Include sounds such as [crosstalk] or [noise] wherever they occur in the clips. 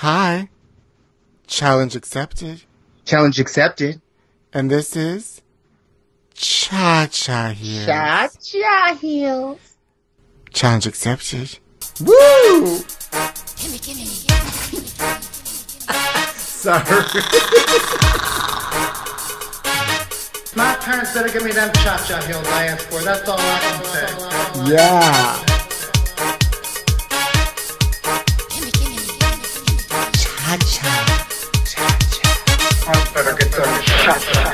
Hi. Challenge accepted. Challenge accepted. And this is Cha Cha Heels. Cha Cha Heels. Challenge accepted. Woo! Gimme, gimme. Sorry. My parents better give me them cha-cha heels I asked for. That's all I can say. Yeah. Cha Cha. cha. I better get them cha-cha.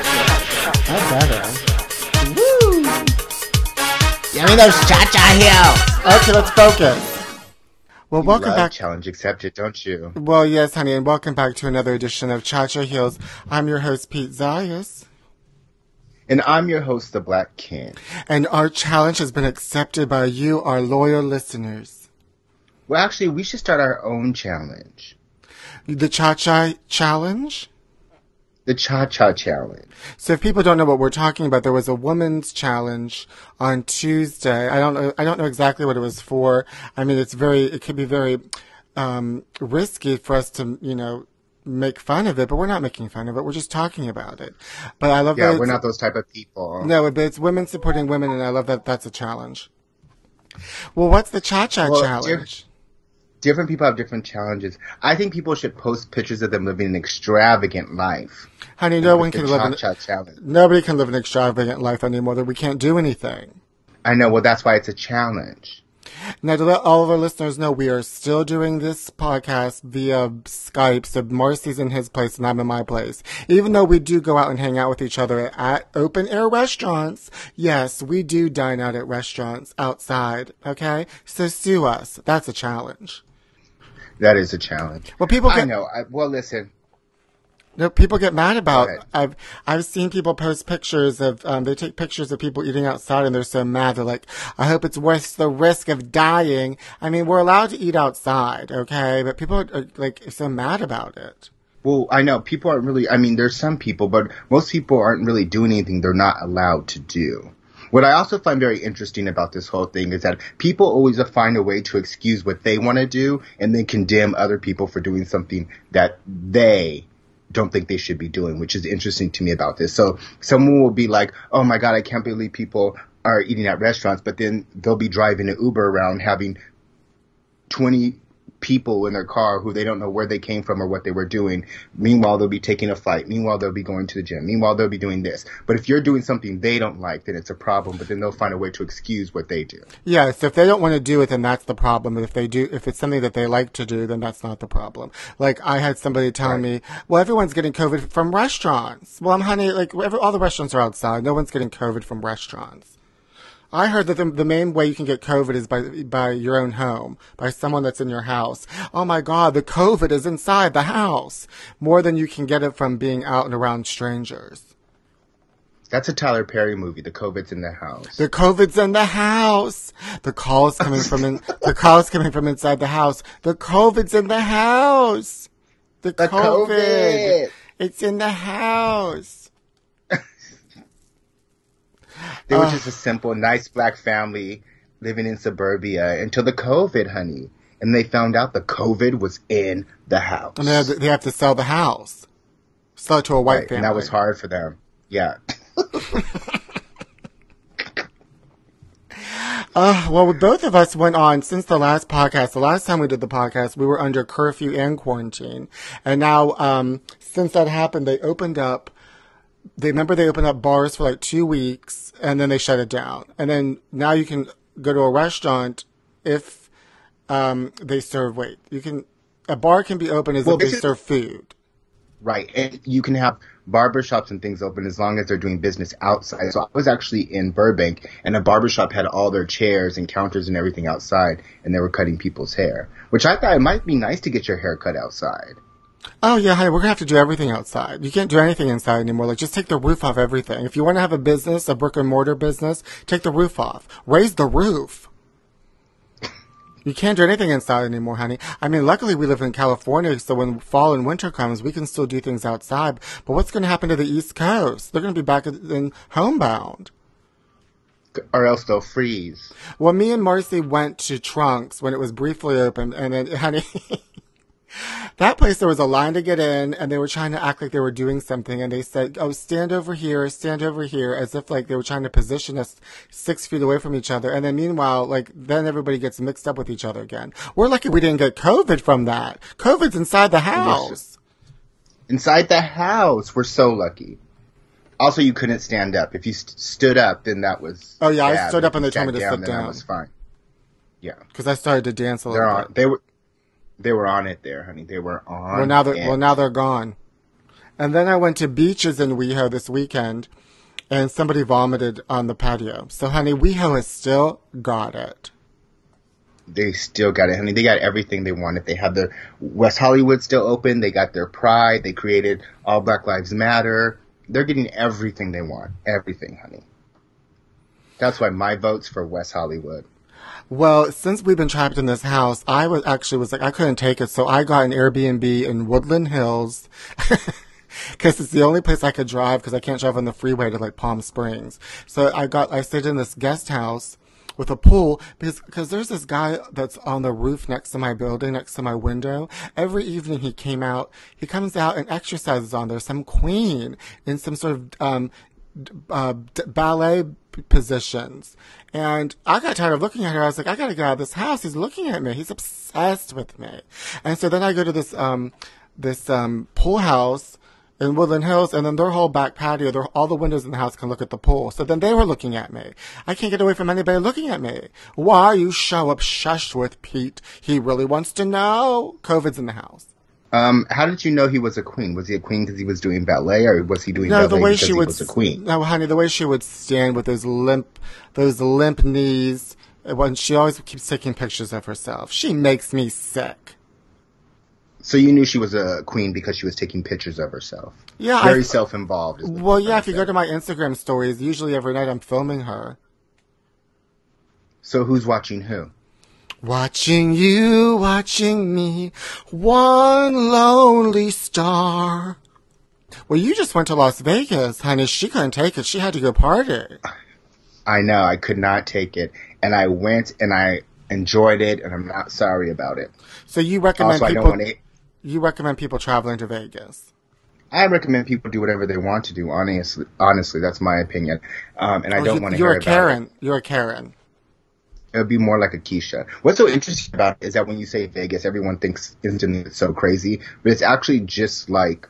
That better. Give me those Cha Cha Heels. Okay, let's focus. Well, welcome Love back. Challenge accepted, don't you? Well, yes, honey, and welcome back to another edition of Cha Cha Heels. I'm your host, Pete Zayas. And I'm your host, the Black King. And our challenge has been accepted by you, our loyal listeners. Well, actually, we should start our own challenge. The Cha Cha Challenge? The Cha Cha Challenge. So if people don't know what we're talking about, there was a woman's challenge on Tuesday. I don't know, I don't know exactly what it was for. I mean, it's very, it could be very, um, risky for us to, you know, make fun of it, but we're not making fun of it. We're just talking about it. But I love that Yeah, it's- we're not those type of people. No, but it's women supporting women, and I love that that's a challenge. Well, what's the Cha Cha Well, challenge? Different people have different challenges. I think people should post pictures of them living an extravagant life. Honey, no one can live an, Challenge. nobody can live an extravagant life anymore. That we can't do anything. I know, well, that's why it's a challenge. Now, to let all of our listeners know, we are still doing this podcast via Skype. So Marcy's in his place and I'm in my place. Even though we do go out and hang out with each other at open air restaurants, yes, we do dine out at restaurants outside. Okay, so sue us. That's a challenge. That is a challenge. Well, people get, I know. I, well, listen. no, people get mad about. I've I've seen people post pictures of um, they take pictures of people eating outside and they're so mad. They're like, I hope it's worth the risk of dying. I mean, we're allowed to eat outside, okay? But people are, are like so mad about it. Well, I know people aren't really. I mean, there's some people, but most people aren't really doing anything they're not allowed to do. What I also find very interesting about this whole thing is that people always find a way to excuse what they want to do and then condemn other people for doing something that they don't think they should be doing, which is interesting to me about this. So someone will be like, "Oh my god, I can't believe people are eating at restaurants," but then they'll be driving an Uber around having 20 people in their car who they don't know where they came from or what they were doing. Meanwhile, they'll be taking a flight. Meanwhile, they'll be going to the gym. Meanwhile, they'll be doing this. But if you're doing something they don't like, then it's a problem, but then they'll find a way to excuse what they do. Yeah, so if they don't want to do it, then that's the problem. But if they do, if it's something that they like to do, then that's not the problem. Like I had somebody telling me, well, everyone's getting COVID from restaurants. Well, I'm honey, like every, all the restaurants are outside. No one's getting COVID from restaurants. I heard that the, the main way you can get COVID is by by your own home, by someone that's in your house. Oh my God, the COVID is inside the house more than you can get it from being out and around strangers. That's a Tyler Perry movie, The COVID's in the House. The COVID's in the house. The call's coming from in, the call's coming from inside the house. The COVID's in the house. The, The COVID. COVID. It's in the house. They were just a simple, nice black family living in suburbia until the COVID, honey. And they found out the COVID was in the house. And they have, to, they have to sell the house. Sell it to a white Right, family. and that was hard for them. Yeah. [laughs] Uh, well, both of us went on since the last podcast. The last time we did the podcast, we were under curfew and quarantine. And now, um, since that happened, they opened up, they remember they opened up bars for like two weeks and then they shut it down. And then now you can go to a restaurant if, um, they serve, wait, you can, a bar can be open as Well, if they serve food. Right. And you can have barbershops and things open as long as they're doing business outside. So I was actually in Burbank and a barbershop had all their chairs and counters and everything outside and they were cutting people's hair, which I thought it might be nice to get your hair cut outside. Oh yeah, honey, we're gonna have to do everything outside. You can't do anything inside anymore. Like, just take the roof off everything. If you want to have a business, a brick and mortar business, take the roof off. Raise the roof. You can't do anything inside anymore, honey. I mean, luckily we live in California, so when fall and winter comes, we can still do things outside. But what's gonna happen to the East Coast? They're gonna be back in homebound. Or else they'll freeze. Well, me and Marcy went to Trunks when it was briefly open, and then, honey, [laughs] That place, there was a line to get in, and they were trying to act like they were doing something, and they said, "Oh, stand over here, stand over here," as if like they were trying to position us six feet away from each other. And then meanwhile, like then everybody gets mixed up with each other again. We're lucky we didn't get COVID from that. COVID's inside the house. Inside the house, we're so lucky. Also, you couldn't stand up. If you st- stood up, then that was. Oh, yeah, I stood up and they told me to sit down. That was fine. Yeah, Because I started to dance a little on. bit. They were. They were on it there, honey. They were on. Well, now they're it. well now they're gone. And then I went to beaches in WeHo this weekend, and somebody vomited on the patio. So, honey, WeHo has still got it. they still got it, honey. They got everything they wanted. They have their West Hollywood still open. They got their Pride. They created All Black Lives Matter. They're getting everything they want. Everything, honey. That's why my vote's for West Hollywood. Well, since we've been trapped in this house, I was actually was like I couldn't take it, so I got an Airbnb in Woodland Hills. [laughs] Because it's the only place I could drive because I can't drive on the freeway to like Palm Springs. So I got I stayed in this guest house with a pool because because there's this guy that's on the roof next to my building, next to my window. Every evening he came out, he comes out and exercises on there. Some queen in some sort of um, uh, ballet positions. And I got tired of looking at her. I was like, I gotta get out of this house. He's looking at me. He's obsessed with me. And so then I go to this, um, this, um, pool house in Woodland Hills and then their whole back patio, their, all the windows in the house can look at the pool. So then they were looking at me. I can't get away from anybody looking at me. Why you so obsessed with Pete? He really wants to know. COVID's in the house. Um, how did you know he was a queen? Was he a queen because he was doing ballet, or was he doing No, ballet the way because she he would. was a queen? No, honey, the way she would stand with those limp, those limp knees. When she always keeps taking pictures of herself, she makes me sick. So you knew she was a queen because she was taking pictures of herself. Yeah, very I- self-involved. Well, yeah, if you go to my Instagram stories, usually every night I'm filming her. So who's watching who? Watching you, watching me, one lonely star. Well, you just went to Las Vegas, honey. She couldn't take it. She had to go party. I know I could not take it, and I went and I enjoyed it, and I'm not sorry about it. So you recommend Also, people, to. you recommend people traveling to Vegas. I recommend people do whatever they want to do. Honestly, honestly, that's my opinion, um, and I Oh, don't you- want to You're hear a Karen. You're a Karen. It. Would be more like a Keisha. What's so interesting about it is that when you say Vegas, everyone thinks instantly it's so crazy, but it's actually just like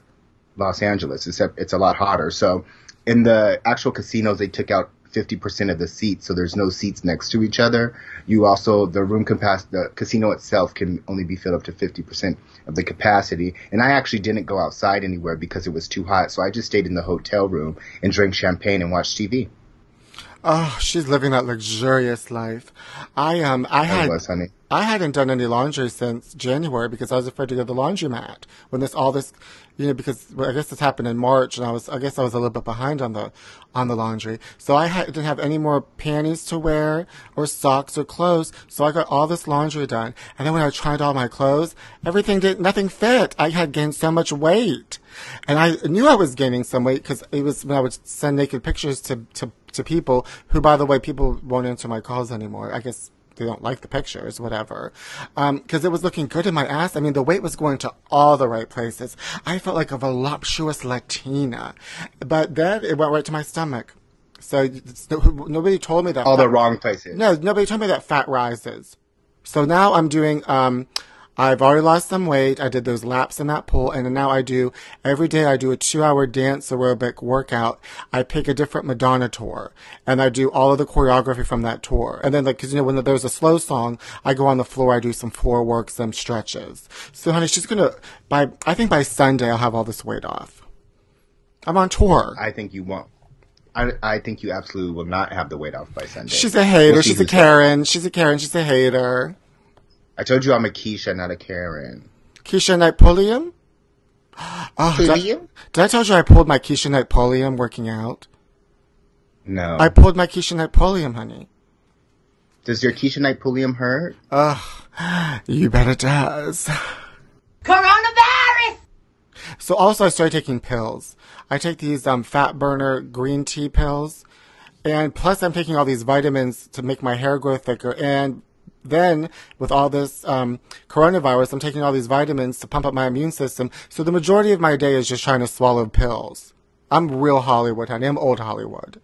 Los Angeles, except it's a lot hotter. So in the actual casinos, they took out 50% of the seats, so there's no seats next to each other. You also, the room capacity, the casino itself can only be filled up to 50% of the capacity. And I actually didn't go outside anywhere because it was too hot, so I just stayed in the hotel room and drank champagne and watched TV. Oh, she's living that luxurious life. I um, I had was, honey. I hadn't done any laundry since January because I was afraid to go to the laundromat when this all this, you know, because well, I guess this happened in March and I was I guess I was a little bit behind on the on the laundry, so I had, didn't have any more panties to wear or socks or clothes, so I got all this laundry done, and then when I tried all my clothes, everything did nothing fit. I had gained so much weight, and I knew I was gaining some weight because it was when I would send naked pictures to to to people who, by the way, people won't answer my calls anymore. I guess they don't like the pictures, whatever. Um, cause it was looking good in my ass. I mean, the weight was going to all the right places. I felt like a voluptuous Latina, but then it went right to my stomach. So nobody told me that. All the wrong places. No, nobody told me that fat rises. So now I'm doing, um, I've already lost some weight. I did those laps in that pool, and now I do every day. I do a two-hour dance aerobic workout. I pick a different Madonna tour, and I do all of the choreography from that tour. And then, like, because you know, when there's a slow song, I go on the floor. I do some floor work, some stretches. So, honey, she's gonna by. I think by Sunday I'll have all this weight off. I'm on tour. I think you won't. I, I think you absolutely will not have the weight off by Sunday. She's a hater. We'll she's a Karen. She's a Karen. She's a hater. I told you I'm a Keisha, not a Karen. Keisha Knight Pulliam? Oh, [gasps] did I, Pulliam? did I tell you I pulled my Keisha Knight Pulliam working out? No. I pulled my Keisha Knight Pulliam, honey. Does your Keisha Knight Pulliam hurt? Ugh, [sighs] you bet it does. [sighs] Coronavirus! So also I started taking pills. I take these um, fat burner green tea pills. And plus I'm taking all these vitamins to make my hair grow thicker and then with all this um, coronavirus, I'm taking all these vitamins to pump up my immune system. So the majority of my day is just trying to swallow pills. I'm real Hollywood, honey. I'm old Hollywood.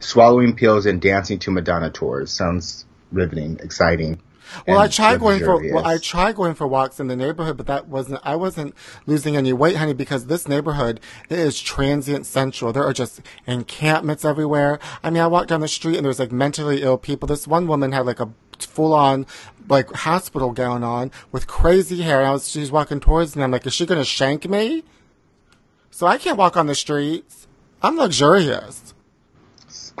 Swallowing pills and dancing to Madonna tours sounds riveting, exciting. Well, I tried going for well, I tried going for walks in the neighborhood, but that wasn't. I wasn't losing any weight, honey, because this neighborhood is transient central. There are just encampments everywhere. I mean, I walked down the street and there was like mentally ill people. This one woman had like a full on like hospital gown on with crazy hair. And I was she's walking towards me. I'm like, is she gonna shank me? So I can't walk on the streets. I'm luxurious.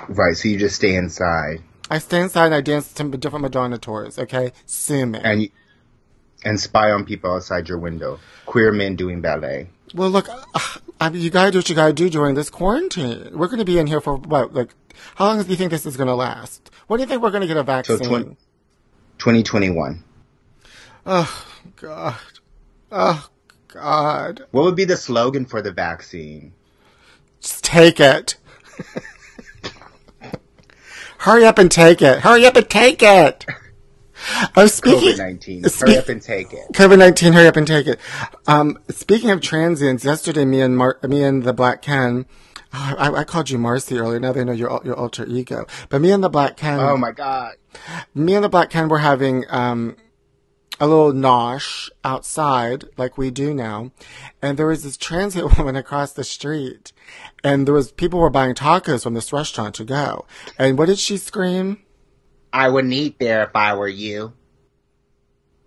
Right, so you just stay inside I stay inside and I dance to different Madonna tours. Okay, sue me. and you, and spy on people outside your window. Queer men doing ballet. Well, look, uh, I mean, you gotta do what you gotta do during this quarantine. We're gonna be in here for what? Like, how long do you think this is gonna last? When do you think we're gonna get a vaccine? twen- 2021. oh God, oh God, What would be the slogan for the vaccine? just take it. Hurry up and take it. Hurry up and take it. I'm speaking. COVID 19. Speak- Hurry up and take it. COVID nineteen, hurry up and take it. Um, speaking of transients, yesterday me and Mar- me and the Black Ken, oh, I, I called you Marcy earlier. Now they know your your alter ego. But me and the Black Ken, Oh my god. me and the Black Ken were having um a little nosh outside, like we do now, and there was this transient [laughs] woman across the street, and there was people were buying tacos from this restaurant to go. And what did she scream? I wouldn't eat there if I were you.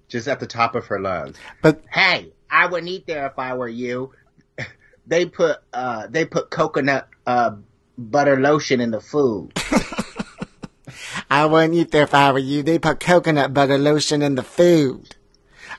Just at the top of her lungs. But Hey, I wouldn't eat there if I were you. They put uh they put coconut uh butter lotion in the food. [laughs] I wouldn't eat there if I were you. They put coconut butter lotion in the food.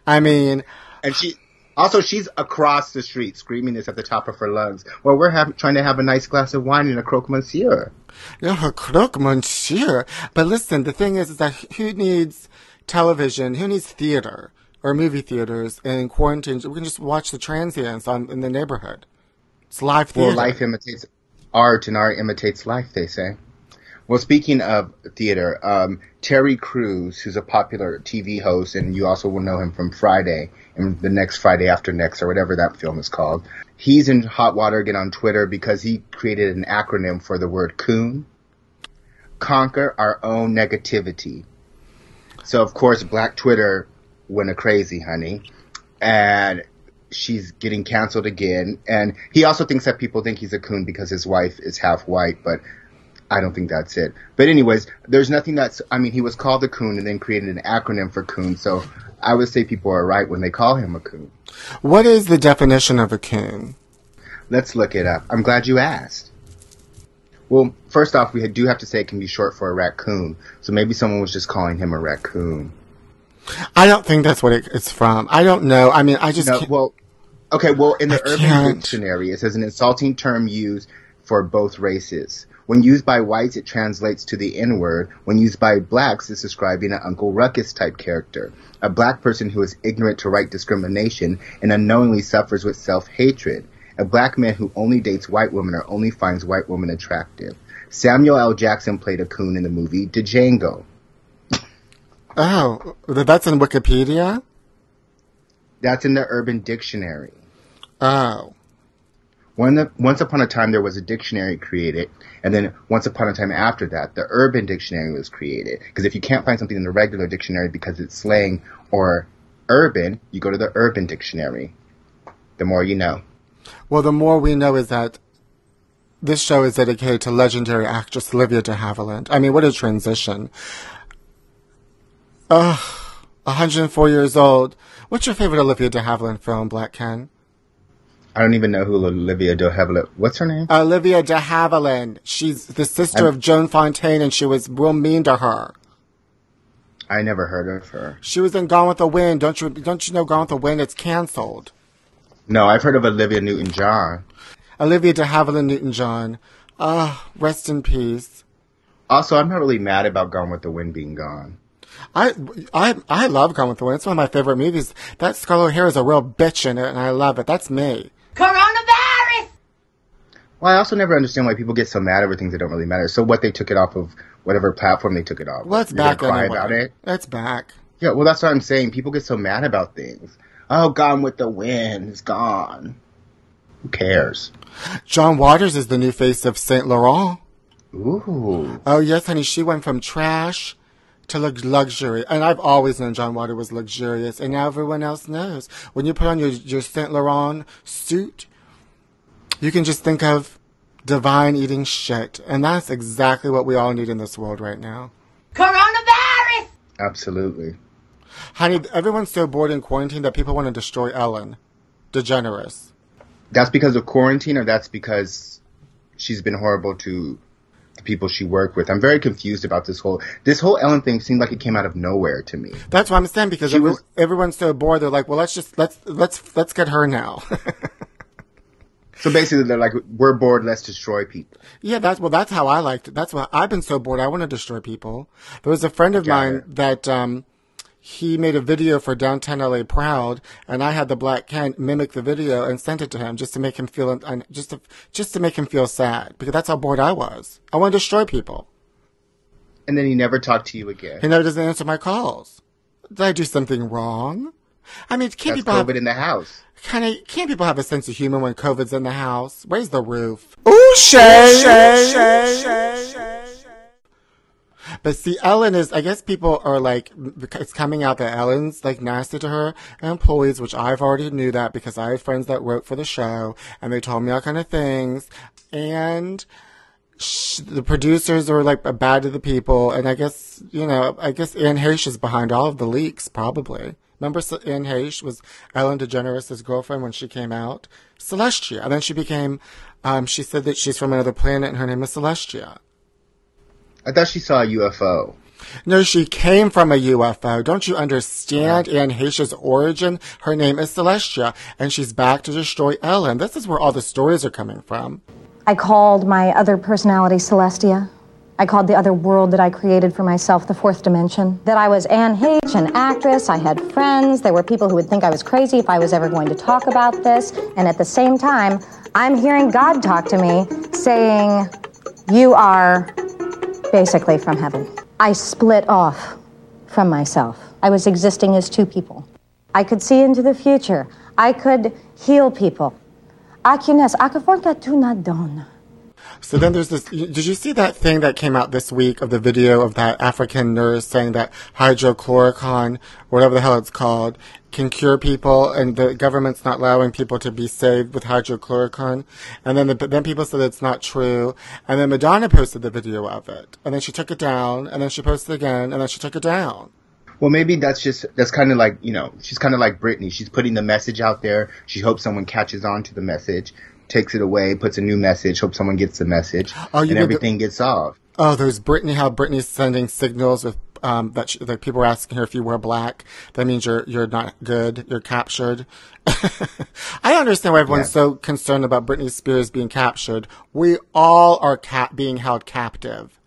I mean, And she also she's across the street screaming this at the top of her lungs. Well, we're have, trying to have a nice glass of wine and a croque monsieur. Yeah, a croque monsieur. But listen, the thing is, is that who needs television? Who needs theater or movie theaters in quarantine? We can just watch the transients on in the neighborhood. It's live theater. Well, life imitates art, and art imitates life. They say. Well, speaking of theater, um, Terry Crews, who's a popular TV host, and you also will know him from Friday and the next Friday after next, or whatever that film is called. He's in hot water again on Twitter because he created an acronym for the word coon. Conquer our own negativity. So, of course, Black Twitter went a crazy, honey. And she's getting canceled again. And he also thinks that people think he's a coon because his wife is half white, but I don't think that's it. But anyways, there's nothing that's, I mean, he was called a coon and then created an acronym for coon. So I would say people are right when they call him a coon. What is the definition of a coon? Let's look it up. I'm glad you asked. Well, first off, we do have to say it can be short for a raccoon. So maybe someone was just calling him a raccoon. I don't think that's what it's from. I don't know. I mean, I just No, well, okay, well, in the I Urban can't. Dictionary, it says an insulting term used for both races. When used by whites, it translates to the N word. When used by blacks, it's describing an Uncle Ruckus type character. A black person who is ignorant to right discrimination and unknowingly suffers with self hatred. A black man who only dates white women or only finds white women attractive. Samuel L. Jackson played a coon in the movie Django. oh, that's in Wikipedia. That's in the Urban Dictionary. Oh, One, once upon a time, there was a dictionary created, and then once upon a time after that, the Urban Dictionary was created. Because if you can't find something in the regular dictionary because it's slang or urban, you go to the Urban Dictionary. The more you know. well, the more we know is that this show is dedicated to legendary actress Olivia de Havilland. I mean, what a transition. Ugh, 104 years old. What's your favorite Olivia de Havilland film, Black Ken? I don't even know who Olivia de Havilland. What's her name? Olivia de Havilland. She's the sister I'm- of Joan Fontaine, and she was real mean to her. I never heard of her. She was in Gone with the Wind. Don't you? Don't you know Gone with the Wind? It's canceled. No, I've heard of Olivia Newton-John. Olivia de Havilland Newton-John. Ah, rest in peace. Also, I'm not really mad about Gone with the Wind being gone. I, I, I love Gone with the Wind. It's one of my favorite movies. That Scarlett O'Hara is a real bitch in it, and I love it. That's me. Coronavirus! Well, I also never understand why people get so mad over things that don't really matter. So what they took it off of whatever platform they took it off. Well, it's You're back cry anyway. about it. That's back. Yeah, well, that's what I'm saying. People get so mad about things. Oh, Gone with the Wind is gone. Who cares? John Waters is the new face of Saint Laurent. Ooh. Oh yes, honey, she went from trash to lux- luxury, and I've always known John Water was luxurious, and now everyone else knows. When you put on your your Saint Laurent suit, you can just think of divine eating shit, and that's exactly what we all need in this world right now. Coronavirus! Absolutely. Honey, everyone's so bored in quarantine that people want to destroy Ellen DeGeneres. That's because of quarantine, or that's because she's been horrible to the people she worked with. I'm very confused about this whole this whole Ellen thing. Seemed like it came out of nowhere to me. That's what I'm saying because She was- everyone's so bored. They're like, well, let's just let's let's let's get her now. [laughs] So basically, they're like, "We're bored. Let's destroy people." Yeah, that's well. That's how I liked it. That's why I've been so bored. I want to destroy people. There was a friend of Got mine it. that um, he made a video for Downtown LA Proud, and I had the Black Ken mimic the video and sent it to him just to make him feel un- just to just to make him feel sad because that's how bored I was. I want to destroy people. And then he never talked to you again. He never doesn't answer my calls. Did I do something wrong? I mean, can't That's people have COVID in the house. kind of can't people have a sense of humor when COVID's in the house? Raise the roof. Ooh, Shay, But see, Ellen is, I guess people are like, it's coming out that Ellen's like nasty to her employees, which I've already knew that because I had friends that wrote for the show and they told me all kind of things. And the producers are like bad to the people. And I guess, you know, I guess Anne Heche is behind all of the leaks, probably. Remember Anne Heche was Ellen DeGeneres' girlfriend when she came out? Celestia. And then she became, um, she said that she's from another planet and her name is Celestia. I thought she saw a UFO. No, she came from a UFO. Don't you understand Anne Heche's origin? Her name is Celestia, and she's back to destroy Ellen. This is where all the stories are coming from. I called my other personality Celestia. I called the other world that I created for myself the fourth dimension. That I was Anne H., an actress. I had friends. There were people who would think I was crazy if I was ever going to talk about this. And at the same time, I'm hearing God talk to me saying, You are basically from heaven. I split off from myself. I was existing as two people. I could see into the future. I could heal people. Aquines, akafonka tu na don. So then there's this. Did you see that thing that came out this week of the video of that African nurse saying that hydrochloroquine, whatever the hell it's called, can cure people, and the government's not allowing people to be saved with hydrochloroquine? And then the, then people said it's not true. And then Madonna posted the video of it, and then she took it down, and then she posted it again, and then she took it down. Well, maybe that's just that's kind of like you know she's kind of like Britney. She's putting the message out there. She hopes someone catches on to the message, takes it away, puts a new message, hope someone gets the message, Oh, and mean the- everything gets solved. Oh, there's Britney. How Britney's sending signals with um, that she, that people are asking her if you wear black, that means you're you're not good. You're captured. [laughs] I understand why everyone's Yeah. so concerned about Britney Spears being captured. We all are cap- being held captive.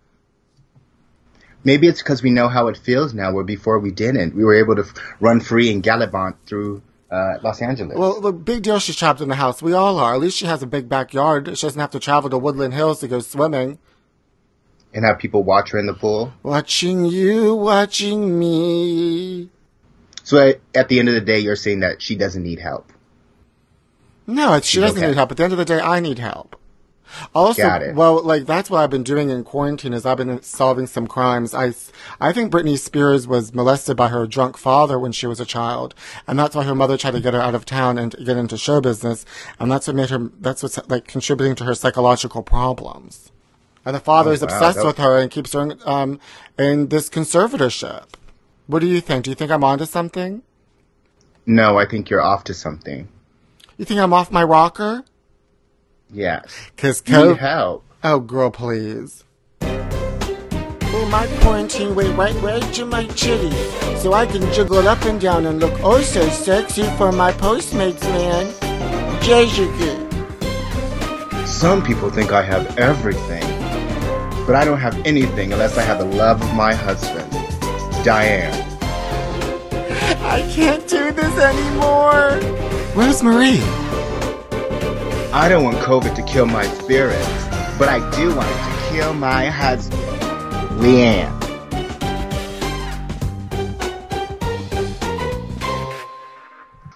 Maybe it's because we know how it feels now, where before we didn't. We were able to f- run free and gallivant through uh, Los Angeles. Well, the big deal. She's trapped in the house. We all are. At least she has a big backyard. She doesn't have to travel to Woodland Hills to go swimming. and have people watch her in the pool. Watching you, watching me. So at, the end of the day, you're saying that she doesn't need help. No, she She's doesn't okay. need help. At the end of the day, I need help. Also, well, like that's what I've been doing in quarantine is I've been solving some crimes. I, I think Britney Spears was molested by her drunk father when she was a child, and that's why her mother tried to get her out of town and get into show business, and that's what made her. That's what's like contributing to her psychological problems. And the father Oh, is wow, obsessed with her and keeps her in, um, in this conservatorship. What do you think? Do you think I'm onto something? No, I think you're off to something. You think I'm off my rocker? Yes. Cause You co- need help. Oh, girl, please. Oh, my quarantine went right, right to my chitty, so I can jiggle up and down and look oh so sexy for my Postmates man. Jesuke. Some people think I have everything, but I don't have anything unless I have the love of my husband, Diane. I can't do this anymore. Where's Marie? I don't want COVID to kill my spirit, but I do want it to kill my husband, Leanne.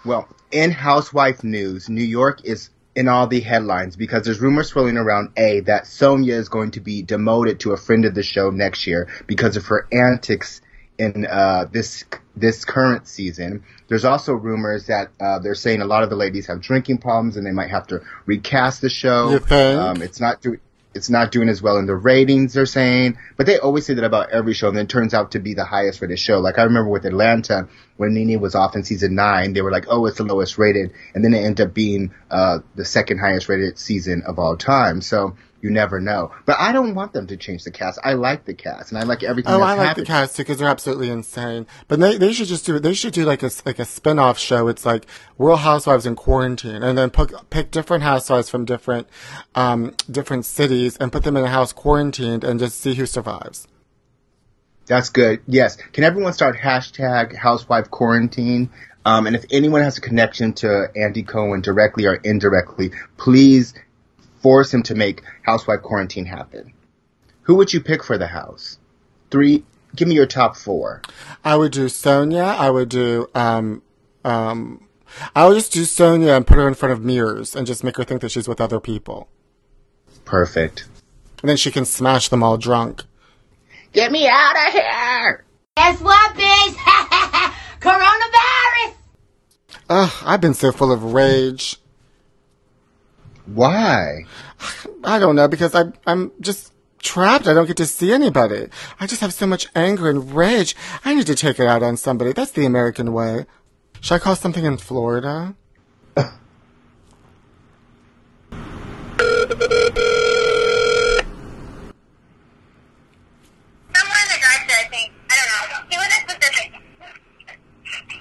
Well, in housewife news, New York is in all the headlines because there's rumors swirling around A that Sonja is going to be demoted to a friend of the show next year because of her antics in uh, this this current season. There's also rumors that uh, they're saying a lot of the ladies have drinking problems and they might have to recast the show. Um, it's not doing it's not doing as well in the ratings. They're saying, but they always say that about every show, and then it turns out to be the highest rated show. Like I remember with Atlanta when Nene was off in season nine, they were like, "Oh, it's the lowest rated," and then it ended up being uh, the second highest rated season of all time. So you never know. But I don't want them to change the cast. I like the cast, and I like everything. Oh, that's I like happening. the cast too because they're absolutely insane. But they they should just do it. They should do like a like a spin off show. It's like Real Housewives in quarantine, and then pick pick different housewives from different um different cities and put them in a house quarantined and just see who survives. That's good. Yes. Can everyone start hashtag housewife quarantine? Um, and if anyone has a connection to Andy Cohen directly or indirectly, please force him to make housewife quarantine happen. Who would you pick for the house? Three. Give me your top four. I would do Sonja. I would do um um. I would just do Sonja and put her in front of mirrors and just make her think that she's with other people, Perfect. and then she can smash them all drunk. Get me out of here! Guess what, bitch? [laughs] Coronavirus! Ugh, I've been so full of rage. Why? I don't know because I I'm just trapped. I don't get to see anybody. I just have so much anger and rage. I need to take it out on somebody. That's the American way. Should I call something in Florida? Somewhere in the drive-thru, I think. I don't know. He wasn't specific.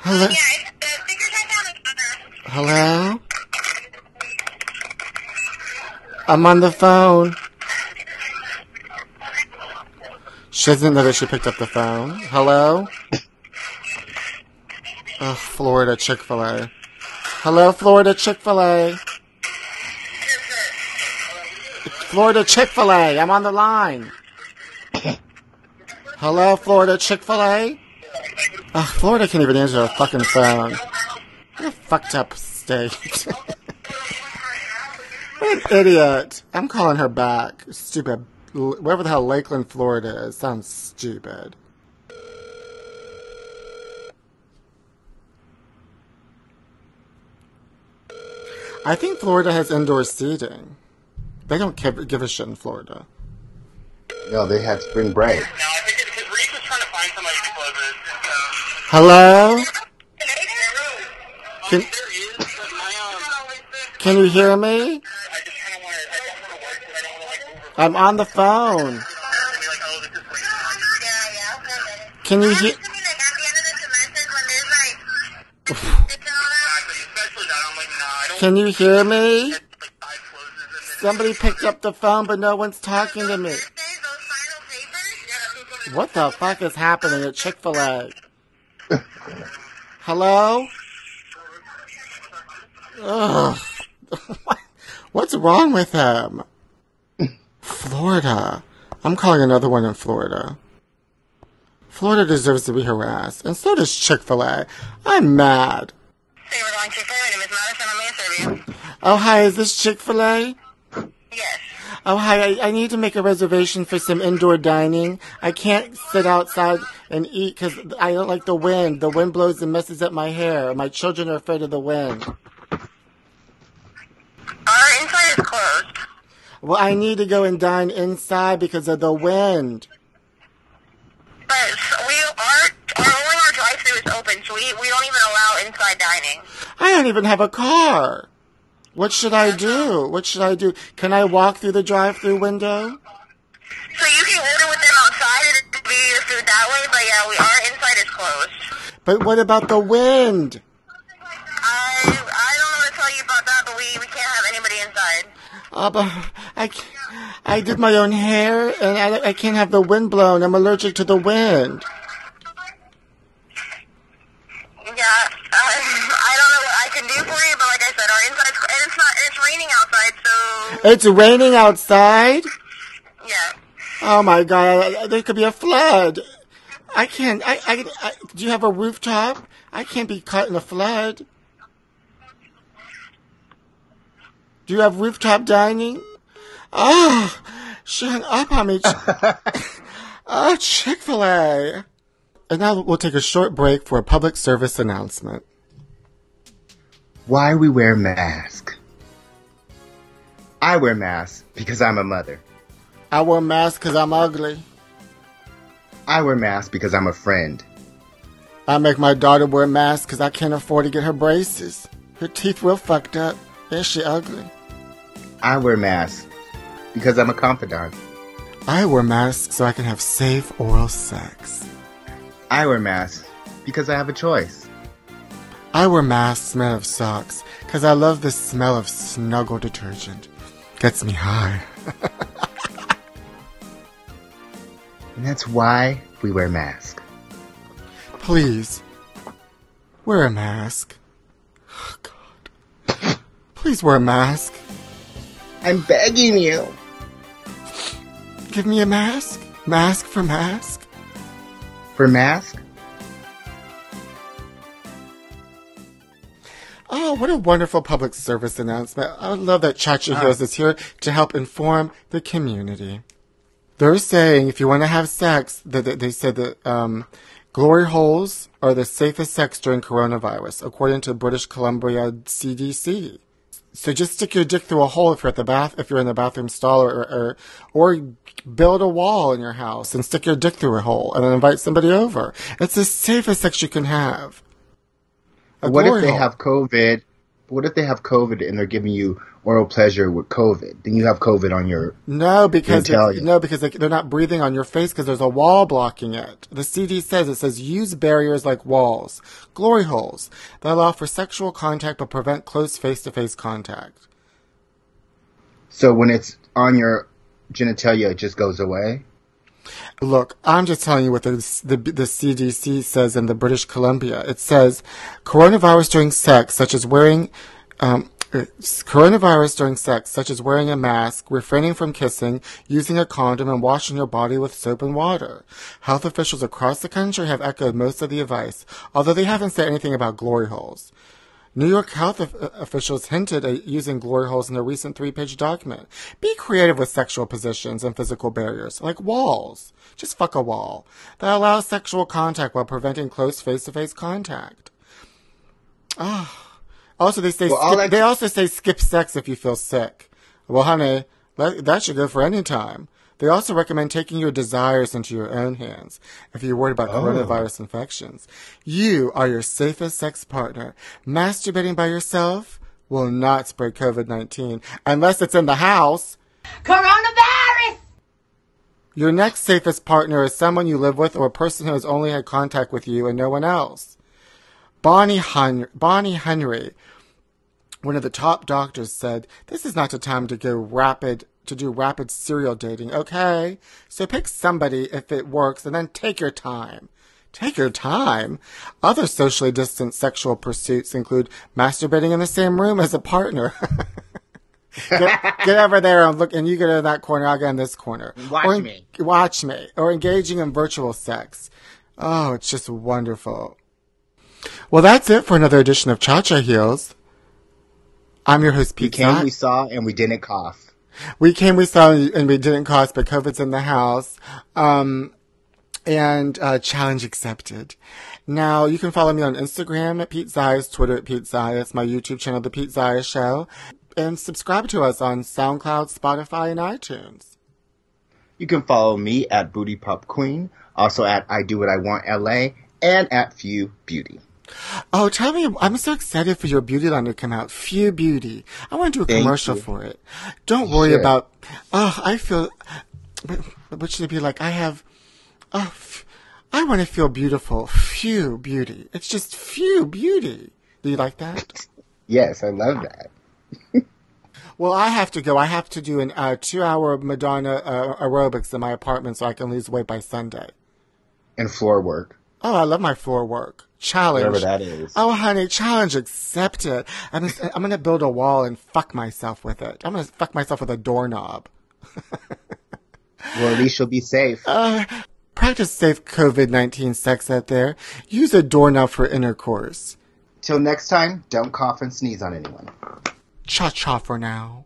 Hello? Yeah, it's, the speakers right down the corner. Hello? I'm on the phone. She doesn't know that she picked up the phone. Hello? Ugh, Florida Chick-fil-A. Hello, Florida Chick-fil-A. Florida Chick-fil-A. I'm on the line. Hello, Florida Chick-fil-A. Ugh, Florida can't even answer a fucking phone. What a fucked up state. [laughs] what [laughs] an idiot. I'm calling her back. Stupid. Wherever the hell Lakeland, Florida is. Sounds stupid. I think Florida has indoor seating. They don't give, give a shit in Florida. No, they had spring break. No, I think it's because Reese was trying to find somebody to close it. Hello? Can, There is, but my, can you hear me? I just kind of want to, I don't want to work, but I don't want to, like, move I'm on the phone. Can you hear? Can you hear me? Somebody picked up the phone, but no one's talking to me. What the fuck is happening at Chick fil A? Hello? Ugh. [laughs] What's wrong with him? Florida. I'm calling another one in Florida. Florida deserves to be harassed, and so does Chick fil A. I'm mad. Say we're going to my name Miss Madison. I'm going to serve you. Oh, hi, is this Chick fil A? Yes. Oh, hi. I, I need to make a reservation for some indoor dining. I can't sit outside and eat because I don't like the wind. The wind blows and messes up my hair. My children are afraid of the wind. Our inside is closed. Well, I need to go and dine inside because of the wind. But we are, our, only our drive-thru is open, so we, we don't even allow inside dining. I don't even have a car. What should I do? What should I do? Can I walk through the drive-through window? So you can order with them outside and be your food that way, but yeah, we, our inside is closed. But what about the wind? I, I don't know what to tell you about that, but we, we can't have anybody inside. Uh, but I, I did my own hair and I, I can't have the wind blown. I'm allergic to the wind. Yeah, uh, I don't know what I can do for you, but like I said, our inside, and it's not, it's raining outside, so It's raining outside? Yeah. Oh my god, there could be a flood. I can't, I, I, I, do you have a rooftop? I can't be caught in a flood. Do you have rooftop dining? Oh, she hung up on me. oh, Chick-fil-A. And now we'll take a short break for a public service announcement. Why we wear masks? I wear masks because I'm a mother. I wear a mask because I'm ugly. I wear masks because I'm a friend. I make my daughter wear a mask because I can't afford to get her braces. Her teeth real fucked up. And she ugly. I wear masks because I'm a confidant. I wear masks so I can have safe oral sex. I wear masks because I have a choice. I wear masks made of socks because I love the smell of snuggle detergent. Gets me high. [laughs] And that's why we wear masks. Please, wear a mask. Oh, God. Please wear a mask. I'm begging you. Give me a mask. Mask for mask. For mask? Oh, what a wonderful public service announcement. I love that Chacha Heels is here to help inform the community. They're saying if you want to have sex, that that they said that um, glory holes are the safest sex during coronavirus, according to British Columbia CDC. So just stick your dick through a hole if you're at the bath, if you're in the bathroom stall, or, or or build a wall in your house and stick your dick through a hole, and then invite somebody over. It's the safest sex you can have. A what if they hole. have COVID? What if they have COVID and they're giving you oral pleasure with COVID? Then you have COVID on your. No, because it's- no, because they, they're not breathing on your face because there's a wall blocking it. The CD says it says use barriers like walls, glory holes that allow for sexual contact but prevent close face-to-face contact. So when it's on your genitalia, it just goes away. Look, I'm just telling you what the, the the CDC says in the British Columbia. It says coronavirus during sex, such as wearing um, coronavirus during sex, such as wearing a mask, refraining from kissing, using a condom, and washing your body with soap and water. Health officials across the country have echoed most of the advice, although they haven't said anything about glory holes. New York health officials hinted at using glory holes in a recent three-page document. Be creative with sexual positions and physical barriers, like walls. Just fuck a wall that allows sexual contact while preventing close face-to-face contact. Ah. Also, they say Well, skip, they also say skip sex if you feel sick. Well, honey, that, that should go for any time. They also recommend taking your desires into your own hands if you're worried about oh. coronavirus infections. You are your safest sex partner. Masturbating by yourself will not spread COVID-19 unless it's in the house. Coronavirus! Your next safest partner is someone you live with or a person who has only had contact with you and no one else. Bonnie, Hun- Bonnie Henry, one of the top doctors, said, This is not the time to go rapid to do rapid serial dating, okay? So pick somebody if it works and then take your time. Take your time. Other socially distant sexual pursuits include masturbating in the same room as a partner. [laughs] get, get over there and look, and you get in that corner, I'll get in this corner. Watch Or me. Watch me. Or engaging in virtual sex. Oh, it's just wonderful. Well, that's it for another edition of Cha Cha Heels. I'm your host, Pete. We came, we saw, and we didn't cough. We came, we saw, and we didn't cost, but COVID's in the house. Um, and uh, challenge accepted. Now, you can follow me on Instagram at Pete Zayas, Twitter at Pete Zayas, my YouTube channel, The Pete Zayas Show, and subscribe to us on SoundCloud, Spotify, and iTunes. You can follow me at Booty Pop Queen, also at I Do What I Want LA, and at Few Beauty. Oh, tell me, I'm so excited for your beauty line to come out. Few Beauty. I want to do a Thank commercial you. for it. Don't worry Sure. about, oh, I feel, what should it be like? I have, oh, I want to feel beautiful. Few Beauty. It's just Few Beauty. Do you like that? [laughs] Yes, I love that. [laughs] Well, I have to go. I have to do a uh, two-hour Madonna uh, aerobics in my apartment so I can lose weight by Sunday. And floor work. Oh, I love my floor work. Challenge. Whatever that is. Oh, honey, challenge accepted. I'm, I'm gonna build a wall and fuck myself with it. I'm gonna fuck myself with a doorknob. [laughs] Well, at least you'll be safe. Uh, practice safe COVID-19 sex out there. Use a doorknob for intercourse. Till next time, don't cough and sneeze on anyone. Cha-cha for now.